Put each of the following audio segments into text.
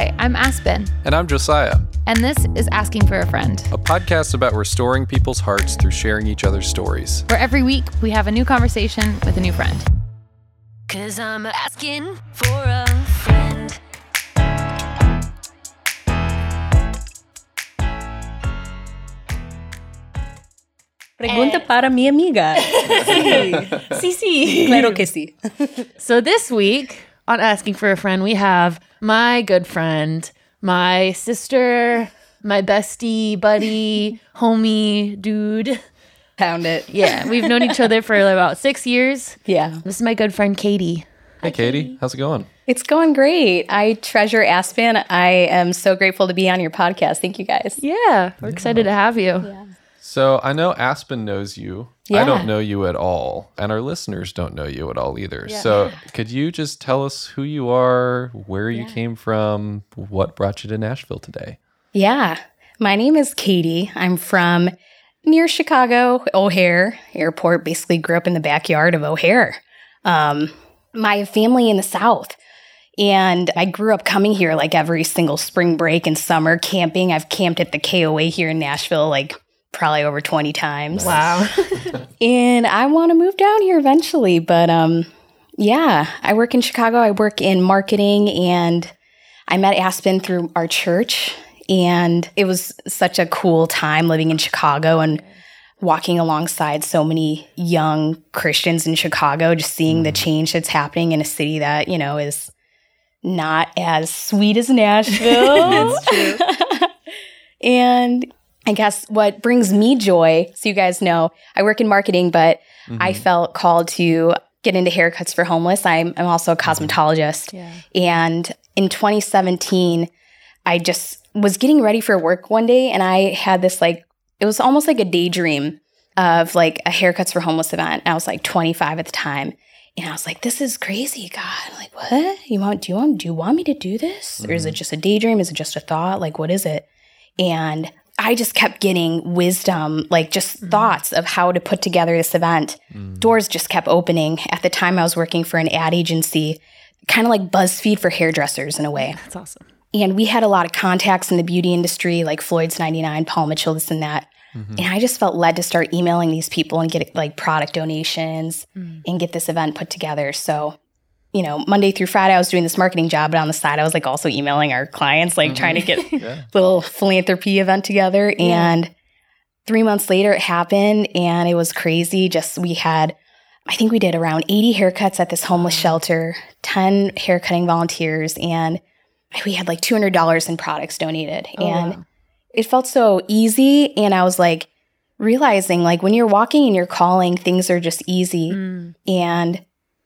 Hi, I'm Aspen, And I'm Josiah, and this is Asking for a Friend, a podcast about restoring people's hearts through sharing each other's stories. where every week we have a new conversation with a new friend. Cause I'm asking for a friend. Pregunta eh. para mi amiga. Sí, sí. Claro que sí. So this week on Asking for a Friend, we have my good friend, my sister, my bestie, buddy, homie, dude. Found it. Yeah, we've known each other for about six years. Yeah. This is my good friend Katie. Hey, Katie, how's it going? It's going great. I treasure Aspen. I am so grateful to be on your podcast. Thank you guys. Yeah, we're excited to have you. So I know Aspen knows you. I don't know you at all, and our listeners don't know you at all either. So could you just tell us who you are, where you came from, what brought you to Nashville today? Yeah. My name is Katie. I'm from near Chicago, O'Hare Airport. Basically, grew up in the backyard of O'Hare. Um, my family in the South. And I grew up coming here like every single spring break and summer camping. I've camped at the KOA here in Nashville like probably over 20 times. Wow. and I want to move down here eventually. But um, yeah, I work in Chicago. I work in marketing, and I met Aspen through our church, and it was such a cool time living in Chicago and walking alongside so many young Christians in Chicago, just seeing the change that's happening in a city that you know is not as sweet as Nashville. that's true. and I guess what brings me joy, so you guys know, I work in marketing, but I mm-hmm. felt called to get into haircuts for homeless. I'm, I'm also a mm-hmm. cosmetologist. And in 2017, I just was getting ready for work one day and I had this like, it was almost like a daydream of like a haircuts for homeless event. I was like 25 at the time. And I was like, this is crazy, God. Like, what? You want do you want do you want me to do this? Or is it mm-hmm. just a daydream? Is it just a thought? Like, what is it? And I just kept getting wisdom, like just mm. thoughts of how to put together this event. Mm. Doors just kept opening. At the time, I was working for an ad agency, kind of like BuzzFeed for hairdressers in a way. That's awesome. And we had a lot of contacts in the beauty industry, like Floyd's 99, Paul Mitchell, this and that. Mm-hmm. And I just felt led to start emailing these people and get like product donations mm. and get this event put together. So, you know, Monday through Friday, I was doing this marketing job, but on the side, I was like also emailing our clients, like trying to mm-hmm. get little philanthropy event together. And three months later, it happened and it was crazy. Just we had, I think we did around 80 haircuts at this homeless shelter, 10 haircutting volunteers, and we had like $200 in products donated. Oh, and it felt so easy. And I was like, realizing like when you're walking and you're calling, things are just easy. Mm. And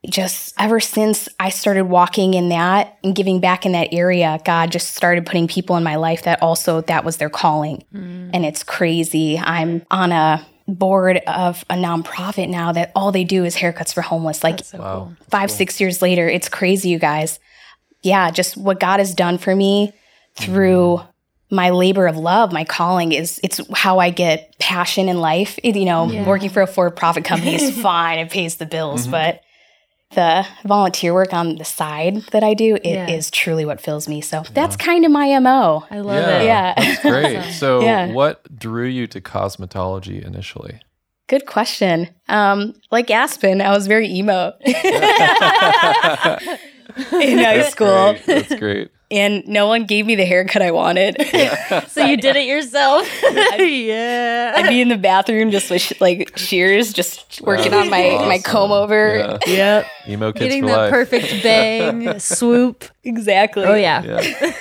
just ever since I started walking in that and giving back in that area, God just started putting people in my life that also that was their calling. Hmm. And it's crazy. I'm on a board of a nonprofit now that all they do is haircuts for homeless. Like Wow. five, six years later, it's crazy, you guys. Yeah, just what God has done for me through mm-hmm. my labor of love, my calling is it's how I get passion in life. It- you know, working for a for-profit company is fine; it pays the bills, mm-hmm. but the volunteer work on the side that I do, it is Yeah. truly what fills me. So that's kind of my mo. I love yeah, it. Yeah. that's great. So, Yeah. what drew you to cosmetology initially? Good question. Um, like Aspen, I was very emo in high That's school, great. That's great. And no one gave me the haircut I wanted. So you did it yourself? yeah. I'd be in the bathroom just with sh- like shears, just working Wow. on my my comb over. Yeah. Yep. Emo kids Getting for that life. perfect bang, swoop. Exactly. Oh, yeah. Yeah.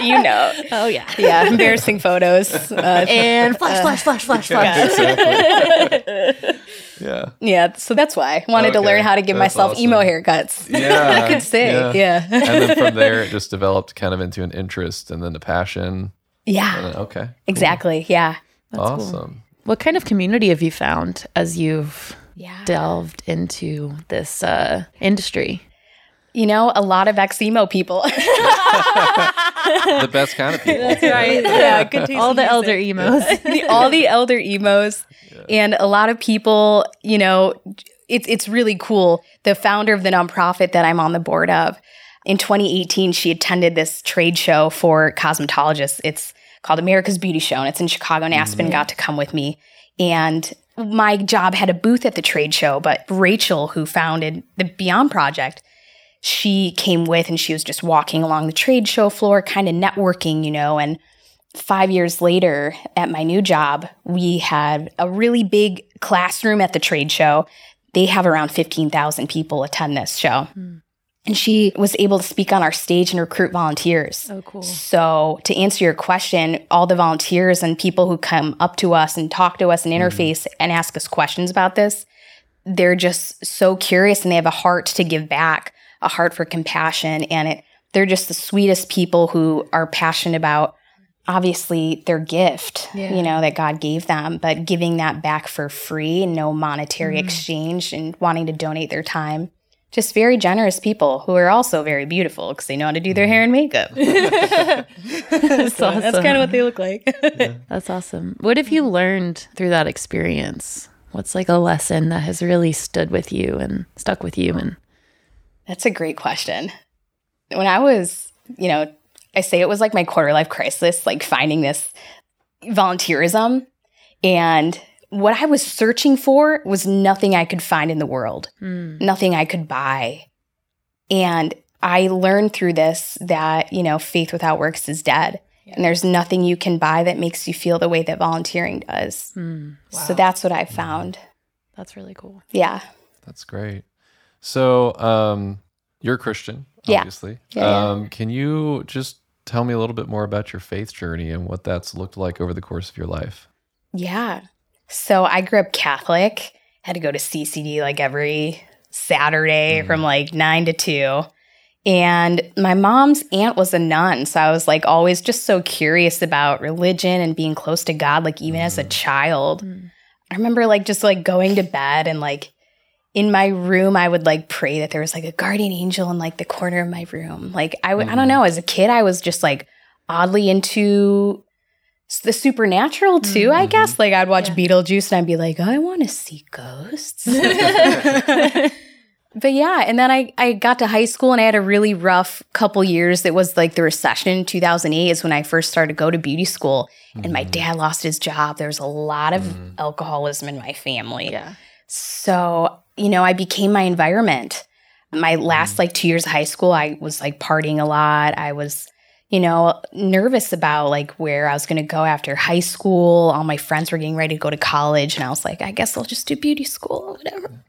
You know. Oh, yeah. Yeah, embarrassing photos. Uh, And flash, flash, flash, flash, flash. exactly. yeah. yeah, so that's why I wanted to learn how to give that's myself emo haircuts. Yeah. You could say, yeah, and then from there, it just developed kind of into an interest and then a passion. yeah, then, okay. exactly, yeah, awesome. What kind of community have you found as you've yeah. delved into this uh, industry? You know, a lot of exemo people. The best kind of people. right. yeah, good taste All the music. elder emos. all the elder emos and a lot of people you know it's it's really cool the founder of the nonprofit that i'm on the board of in 2018, she attended this trade show for cosmetologists. It's called America's Beauty Show, and it's in Chicago. And Aspen mm-hmm. got to come with me. And my job had a booth at the trade show, but Rachel, who founded the Beyond Project, she came with and she was just walking along the trade show floor, kind of networking, you know. And five years later, at my new job, we had a really big classroom at the trade show. They have around 15,000 people attend this show. Hmm. And she was able to speak on our stage and recruit volunteers. Oh, cool. So, to answer your question, all the volunteers and people who come up to us and talk to us and hmm. interface and ask us questions about this, they're just so curious and they have a heart to give back, a heart for compassion. And it, they're just the sweetest people who are passionate about obviously their gift, Yeah. you know, that God gave them, but giving that back for free no monetary mm-hmm. exchange and wanting to donate their time. Just very generous people who are also very beautiful because they know how to do their mm-hmm. hair and makeup. That's awesome. That's kind of what they look like. That's awesome. What have you learned through that experience? What's like a lesson that has really stood with you and stuck with you? And That's a great question. When I was, you know, I say it was like my quarter life crisis, like finding this volunteerism. And what I was searching for was nothing I could find in the world, hmm. nothing I could buy. And I learned through this that, you know, faith without works is dead. And there's nothing you can buy that makes you feel the way that volunteering does. Hmm. So that's what I found. that's really cool. Yeah. That's great. So, um, you're a Christian, Yeah. obviously. Yeah, yeah. Um, can you just tell me a little bit more about your faith journey and what that's looked like over the course of your life? Yeah. So I grew up Catholic, had to go to CCD like every Saturday from like nine to two. And my mom's aunt was a nun. So I was like always just so curious about religion and being close to God, like even as a child. I remember like just like going to bed and like in my room, I would like pray that there was like a guardian angel in like the corner of my room. Like i don't mm-hmm. know. As a kid, I was just like oddly into the supernatural too. I mm-hmm. guess like I'd watch Beetlejuice and I'd be like, I want to see ghosts. but yeah, and then I I got to high school and I had a really rough couple years. It was like the recession in 2008 is when I first started to go to beauty school, and my mm-hmm. dad lost his job. There was a lot of alcoholism in my family. Yeah. So, you know, I became my environment. My last mm. like two years of high school, I was like partying a lot. I was, you know, nervous about like where I was going to go after high school. All my friends were getting ready to go to college. And I was like, I guess I'll just do beauty school or whatever.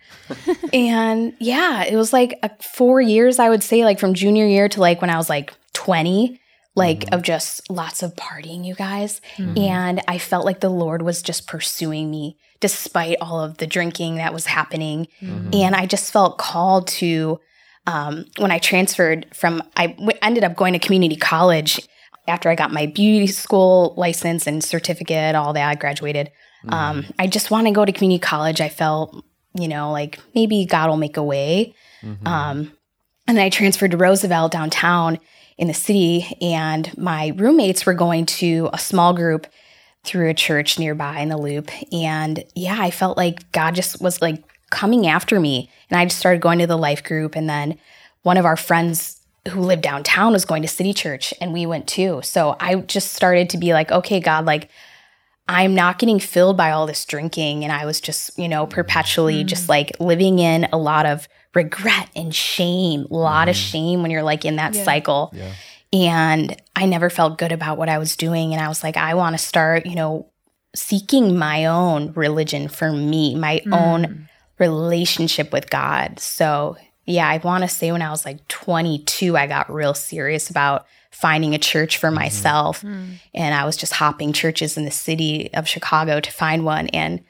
and yeah, it was like a, four years, I would say, like from junior year to like when I was like 20, like of just lots of partying, you guys. And I felt like the Lord was just pursuing me despite all of the drinking that was happening. And I just felt called to, um, when I transferred from, I w- ended up going to community college after I got my beauty school license and certificate, all that, I graduated. Um, I just want to go to community college. I felt, you know, like maybe God will make a way. Um, and then I transferred to Roosevelt downtown in the city, and my roommates were going to a small group through a church nearby in the loop. And yeah, I felt like God just was like coming after me. And I just started going to the life group. And then one of our friends who lived downtown was going to City Church, and we went too. So I just started to be like, okay, God, like, I'm not getting filled by all this drinking. And I was just, you know, perpetually just mm. like living in a lot of regret and shame, a lot of mm. shame when you're like in that cycle. And I never felt good about what I was doing. And I was like, I want to start, you know, seeking my own religion for me, my mm. own relationship with God. So, yeah, I want to say when I was like 22, I got real serious about finding a church for mm-hmm. myself. Mm. And I was just hopping churches in the city of Chicago to find one. And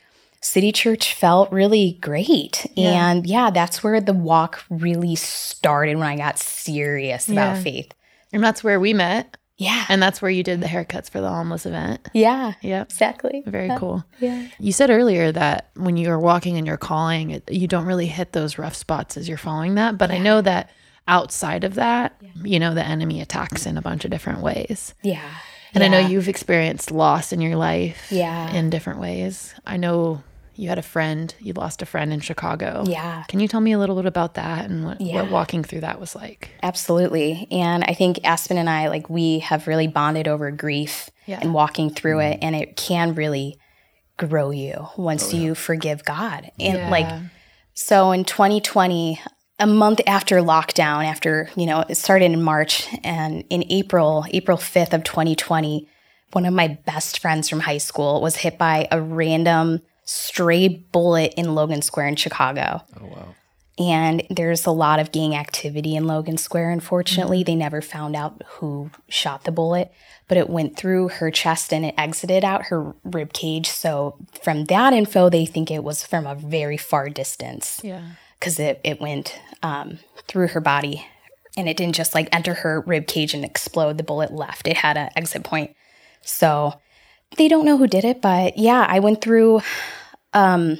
City Church felt really great. And yeah, that's where the walk really started when I got serious about faith. And that's where we met. Yeah. And that's where you did the haircuts for the homeless event. yeah. Yeah. Exactly. Very cool. Yeah. You said earlier that when you are walking and you're calling, it, you don't really hit those rough spots as you're following that. But I know that outside of that, you know, the enemy attacks in a bunch of different ways. Yeah. And I know you've experienced loss in your life Yeah. in different ways. I know you had a friend, you lost a friend in Chicago. Yeah. Can you tell me a little bit about that and what, Yeah. what walking through that was like? Absolutely. And I think Aspen and I, like, we have really bonded over grief Yeah. and walking through it. Mm-hmm. And it can really grow you once oh, you forgive God. And, like, so in 2020, a month after lockdown, after, you know, it started in March, and in April, April 5th of 2020, one of my best friends from high school was hit by a random stray bullet in Logan Square in Chicago. Oh wow. And there's a lot of gang activity in Logan Square. Unfortunately, they never found out who shot the bullet, but it went through her chest and it exited out her rib cage. So, from that info, they think it was from a very far distance Yeah. because it, it went um, through her body and it didn't just like enter her rib cage and explode. The bullet left, it had an exit point. So, they don't know who did it, but yeah, I went through um,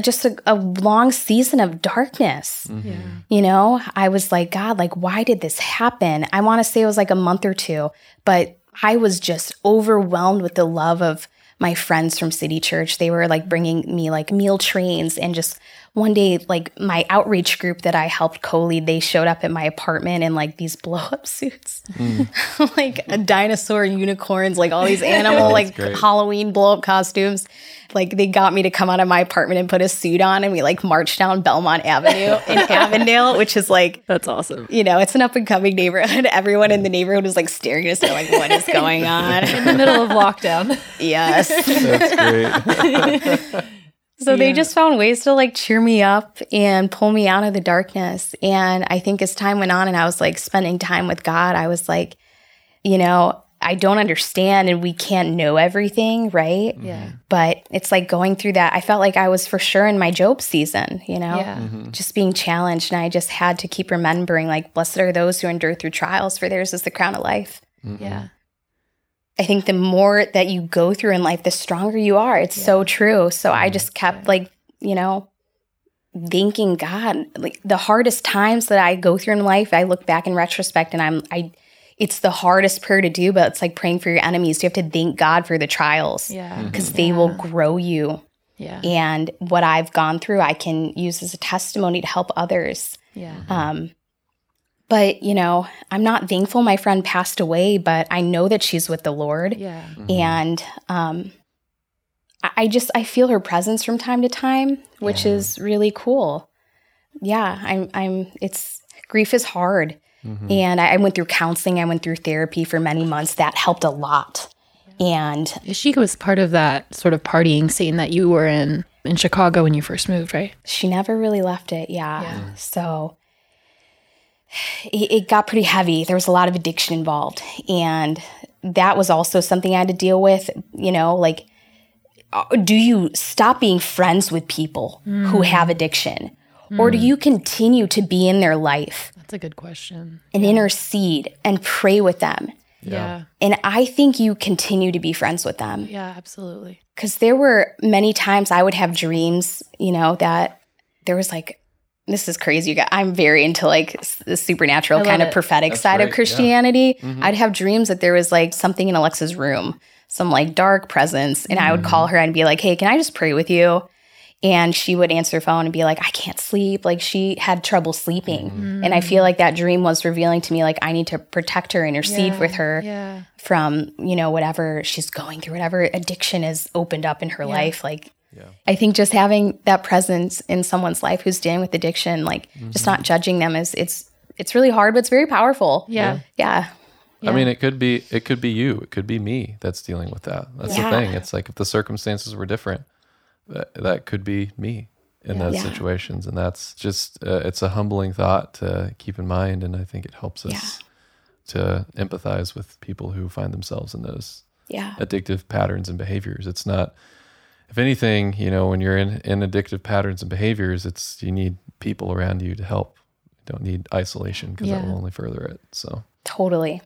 just a, a long season of darkness. Yeah. You know, I was like, God, like, why did this happen? I want to say it was like a month or two, but I was just overwhelmed with the love of my friends from City Church. They were like bringing me like meal trains and just one day, like my outreach group that I helped co lead, they showed up at my apartment in like these blow up suits, like a dinosaur, unicorns, like all these animal, like great. Halloween blow up costumes. Like they got me to come out of my apartment and put a suit on, and we like marched down Belmont Avenue in Avondale, which is like That's awesome. you know, it's an up and coming neighborhood. Everyone in the neighborhood was like staring at us, like, "What is going on?" In the middle of lockdown. yes. That's great. So they just found ways to like cheer me up and pull me out of the darkness. And I think as time went on, and I was like spending time with God, I was like, you know, I don't understand, and we can't know everything, right? Yeah. Mm-hmm. But it's like going through that. I felt like I was for sure in my Job season, you know, Yeah. Mm-hmm. Mm-hmm. just being challenged. And I just had to keep remembering, like, blessed are those who endure through trials, for theirs is the crown of life. Yeah. I think the more that you go through in life, the stronger you are. It's so true. So I just kept like, you know, thanking God. Like the hardest times that I go through in life, I look back in retrospect and I'm I it's the hardest prayer to do, but it's like praying for your enemies. You have to thank God for the trials Yeah. because they will grow you. Yeah. And what I've gone through, I can use as a testimony to help others. Yeah. Um, but you know, I'm not thankful my friend passed away, but I know that she's with the Lord Yeah. and um I- I just I feel her presence from time to time, which is really cool. Yeah, I'm I'm it's grief is hard. Mm-hmm. And I, I went through counseling, I went through therapy for many months. That helped a lot. And She was part of that sort of partying scene that you were in in Chicago when you first moved, right? she never really left it. Yeah. Yeah. So it, it got pretty heavy. There was a lot of addiction involved. And that was also something I had to deal with. You know, like, uh, do you stop being friends with people who mm. have addiction? Mm. Or do you continue to be in their life That's a good question. and intercede and pray with them? Yeah. And I think you continue to be friends with them. Yeah, absolutely. because there were many times I would have dreams, you know, that there was like, this is crazy. You got, I'm very into like the supernatural kind love of prophetic That's side great, of yeah. Christianity. Mm-hmm. I'd have dreams that there was like something in Alexa's room, some like dark presence, and I would mm. call her and be like, "Hey, can I just pray with you?" And she would answer the phone and be like, "I can't sleep." Like she had trouble sleeping, mm-hmm. and I feel like that dream was revealing to me like I need to protect her, and intercede with her Yeah. from you know whatever she's going through whatever addiction is opened up in her life like i think just having that presence in someone's life who's dealing with addiction like mm-hmm. just not judging them is it's it's really hard but it's very powerful Yeah. yeah I mean, it could be it could be you, it could be me that's dealing with that. That's Yeah. the thing. It's like if the circumstances were different, that that could be me in those Yeah. situations, and that's just uh, it's a humbling thought to keep in mind, and I think it helps us to empathize with people who find themselves in those yeah addictive patterns and behaviors. It's not, if anything, you know, when you're in, in addictive patterns and behaviors, it's you need people around you to help. You don't need isolation because that will only further it. So, totally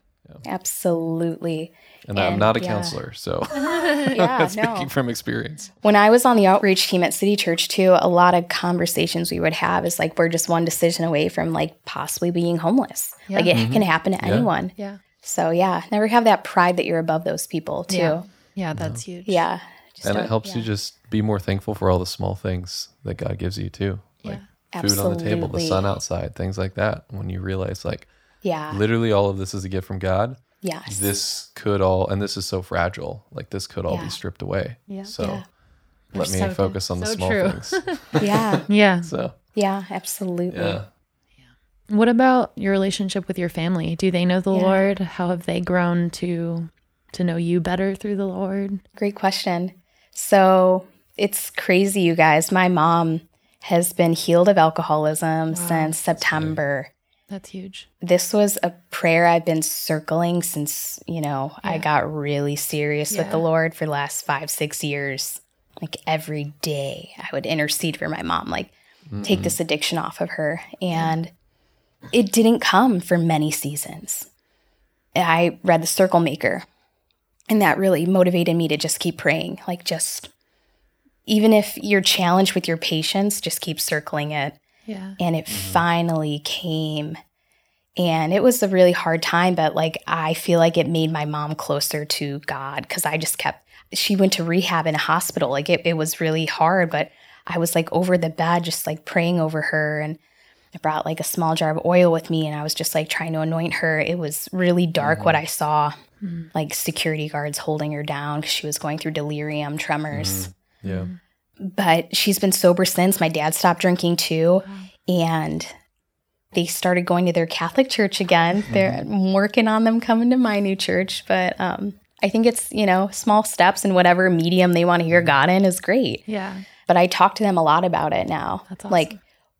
absolutely and, I'm not a yeah. counselor, so yeah speaking no. from experience. when i was on the outreach team at city church too a lot of conversations we would have is like we're just one decision away from like possibly being homeless like it mm-hmm. can happen to anyone Yeah. so yeah never have that pride that you're above those people too Yeah. Yeah, that's huge. Yeah. and it don't- helps you just be more thankful for all the small things that God gives you too. Like food on the table, the sun outside, things like that. When you realize like Yeah. literally all of this is a gift from God, Yes. this could all and this is so fragile. Like this could all Yeah. be stripped away. Yeah. So Yeah. let me So good. focus on the So small true. things. yeah. Yeah. So Yeah. Absolutely. yeah. What about your relationship with your family? Do they know the Yeah. Lord? How have they grown to to know you better through the Lord? Great question. So it's crazy, you guys. My mom has been healed of alcoholism since September. That's huge. This was a prayer I've been circling since, you know, I got really serious with the Lord for the last five, six years. Like every day, I would intercede for my mom, like, take this addiction off of her. And it didn't come for many seasons. I read The Circle Maker, and that really motivated me to just keep praying. Like, just even if you're challenged with your patience, just keep circling it Yeah. and it mm-hmm. finally came. And it was a really hard time but like i feel like it made my mom closer to god because i just kept she went to rehab in a hospital. Like it, it was really hard but i was like over the bed just like praying over her. And i brought like a small jar of oil with me and i was just like trying to anoint her. It was really dark what mm-hmm. i saw mm. like security guards holding her down because she was going through delirium tremors. Mm-hmm. Yeah. Mm. But she's been sober since. My dad stopped drinking too, and they started going to their Catholic church again. They're I'm working on them coming to my new church, but um, I think it's you know small steps and whatever medium they want to hear God in is great. Yeah. But I talk to them a lot about it now. That's awesome. Like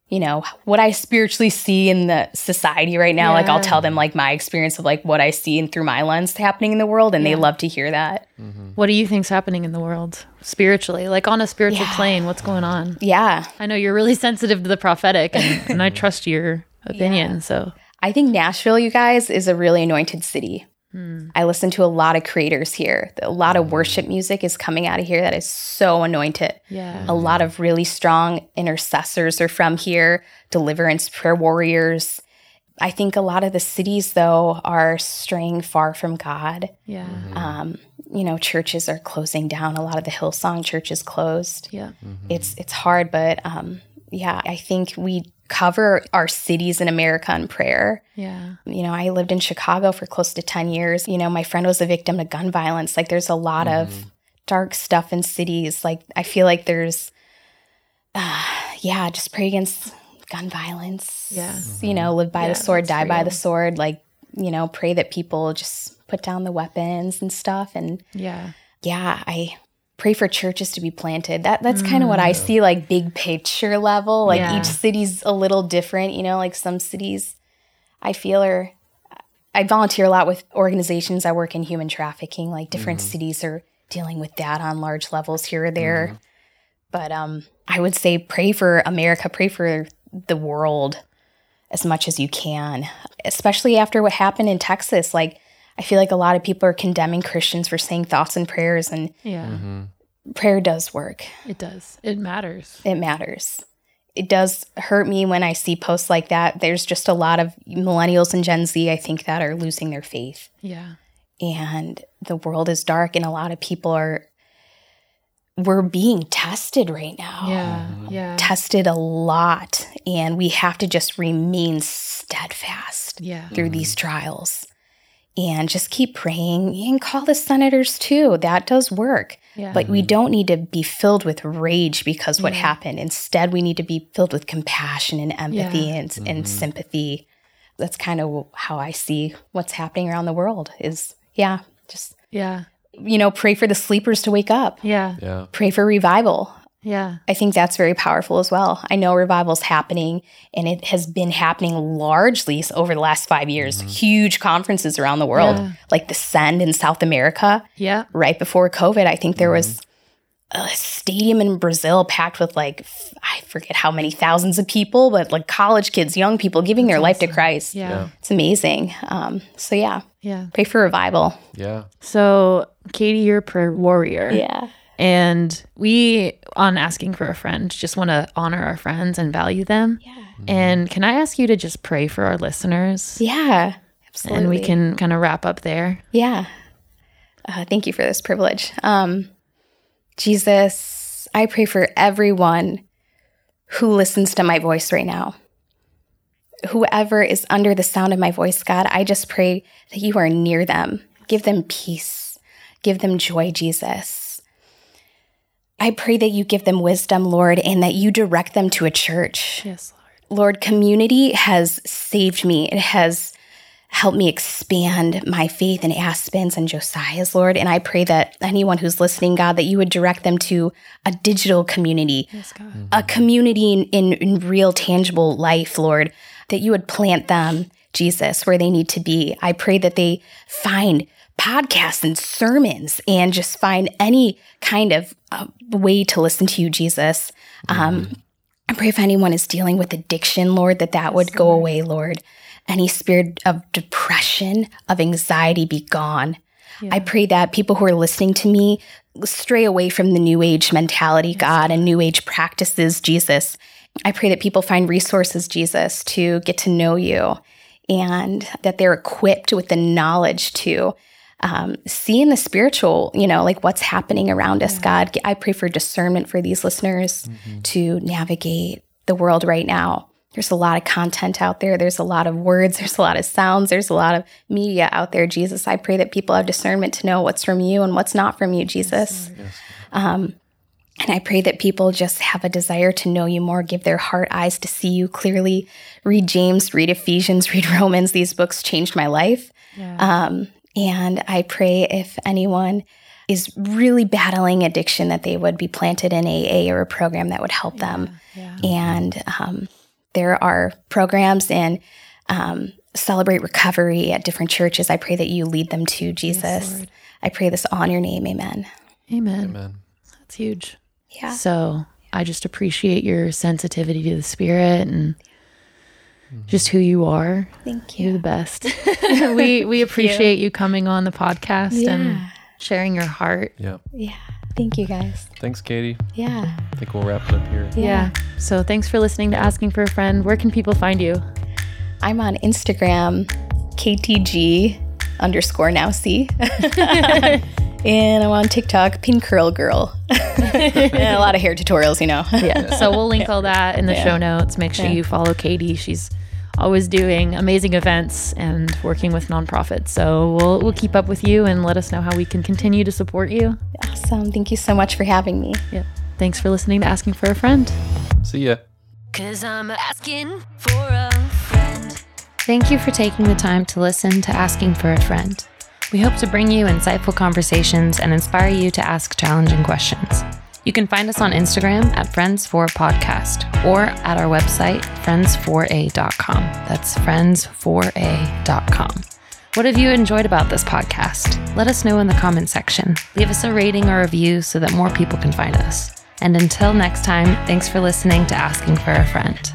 you know what I spiritually see in the society right now. Like I'll tell them like my experience of like what I see and through my lens happening in the world, and they love to hear that. Mm-hmm. What do you think's happening in the world spiritually? Like on a spiritual Yeah. plane, what's going on? Yeah, I know you're really sensitive to the prophetic and, and I trust your opinion. So I think Nashville, you guys, is a really anointed city. I listen to a lot of creators here. A lot of worship music is coming out of here that is so anointed. yeah. A lot of really strong intercessors are from here, deliverance prayer warriors. I think a lot of the cities, though, are straying far from God. Yeah. Um, you know, churches are closing down. A lot of the Hillsong churches closed Yeah. it's it's hard but um yeah i think we cover our cities in america in prayer. Yeah. you know i lived in chicago for close to 10 years. You know my friend was a victim of gun violence. Like there's a lot of dark stuff in cities. Like i feel like there's uh, yeah just pray against gun violence. Yeah. you know live by Yeah, the sword that's die by the sword. Like you know pray that people just put down the weapons and stuff. And Yeah. yeah, I pray for churches to be planted. That that's kind of what I mm. see like big picture level. Like Yeah. each city's a little different, you know, like some cities I feel are I volunteer a lot with organizations I work in human trafficking. Like different mm-hmm. cities are dealing with that on large levels here or there. Mm-hmm. But um I would say pray for America, pray for the world as much as you can, especially after what happened in Texas. Like I feel like a lot of people are condemning Christians for saying thoughts and prayers, and Yeah. Mm-hmm. prayer does work. It does. It matters. It matters. It does hurt me when I see posts like that. There's just a lot of millennials and Gen Z, I think, that are losing their faith. Yeah. And the world is dark, and a lot of people are, we're being tested right now. Yeah. Mm-hmm. Yeah. Tested a lot. And we have to just remain steadfast Yeah. through these mm-hmm. trials and just keep praying and call the senators too. That does work. Yeah. But we mm-hmm. don't need to be filled with rage because what happened. Instead, we need to be filled with compassion and empathy Yeah. and, and mm-hmm. sympathy. That's kind of how I see what's happening around the world is, yeah, just, Yeah. you know, pray for the sleepers to wake up, Yeah. Yeah. pray for revival. Yeah. I think that's very powerful as well. I know revival's happening and it has been happening largely over the last five years. Huge conferences around the world, Yeah. like the Send in South America. Yeah. Right before COVID, I think there was a stadium in Brazil packed with like, I forget how many thousands of people, but like college kids, young people giving their life to Christ. Yeah. Yeah. It's amazing. Um, so, yeah, Yeah. pray for revival. Yeah. So, Katie, you're a prayer warrior. Yeah. And we, on asking for a friend, just want to honor our friends and value them. Yeah. And can I ask you to just pray for our listeners? Yeah. Absolutely. And we can kind of wrap up there. Yeah. Uh, thank you for this privilege. Um, Jesus, I pray for everyone who listens to my voice right now. Whoever is under the sound of my voice, God, I just pray that you are near them. Give them peace. Give them joy, Jesus. I pray that you give them wisdom, Lord, and that you direct them to a church. Yes, Lord. Lord, community has saved me. It has help me expand my faith in Aspen's and Josiah's, Lord. And I pray that anyone who's listening, God, that you would direct them to a digital community, Yes, God. a community in, in, in real, tangible life, Lord, that you would plant them, Jesus, where they need to be. I pray that they find podcasts and sermons and just find any kind of uh, way to listen to you, Jesus. Um, I pray if anyone is dealing with addiction, Lord, that that would go away, Lord. Any spirit of depression, of anxiety be gone. I pray that people who are listening to me stray away from the new age mentality, God, and new age practices, Jesus. I pray that people find resources, Jesus, to get to know you and that they're equipped with the knowledge to um, see in the spiritual, you know, like what's happening around us, God. I pray for discernment for these listeners to navigate the world right now. There's a lot of content out there. There's a lot of words. There's a lot of sounds. There's a lot of media out there, Jesus. I pray that people have discernment to know what's from you and what's not from you, Jesus. Um, and I pray that people just have a desire to know you more, give their heart eyes to see you clearly. Read James, read Ephesians, read Romans. These books changed my life. Um, and I pray if anyone is really battling addiction, that they would be planted in AA or a program that would help them. And um, there are programs and um, celebrate recovery at different churches. I pray that you lead them to Jesus. I pray this on your name. Amen. Amen. Amen. That's huge. Yeah. So I just appreciate your sensitivity to the spirit and Mm-hmm. just who you are. Thank You're the best. we we appreciate you. coming on the podcast and sharing your heart. Yeah. Yeah. Thank you guys. Thanks, Katie. Yeah. I think we'll wrap it up here. Yeah. So thanks for listening to Asking for a Friend. Where can people find you? I'm on Instagram, KTG underscore now see. and I'm on TikTok, Pin Curl Girl. and a lot of hair tutorials, you know. Yeah. So we'll link all that in the show notes. Make sure you follow Katie. She's always doing amazing events and working with nonprofits. So we'll we'll keep up with you and let us know how we can continue to support you. Awesome. Thank you so much for having me. Yeah. Thanks for listening to Asking for a Friend. See ya. Cause I'm asking for a friend. Thank you for taking the time to listen to Asking for a Friend. We hope to bring you insightful conversations and inspire you to ask challenging questions. You can find us on Instagram at Friends4Podcast or at our website, friends4a.com. That's friends4a.com. What have you enjoyed about this podcast? Let us know in the comment section. Leave us a rating or review so that more people can find us. And until next time, thanks for listening to Asking for a Friend.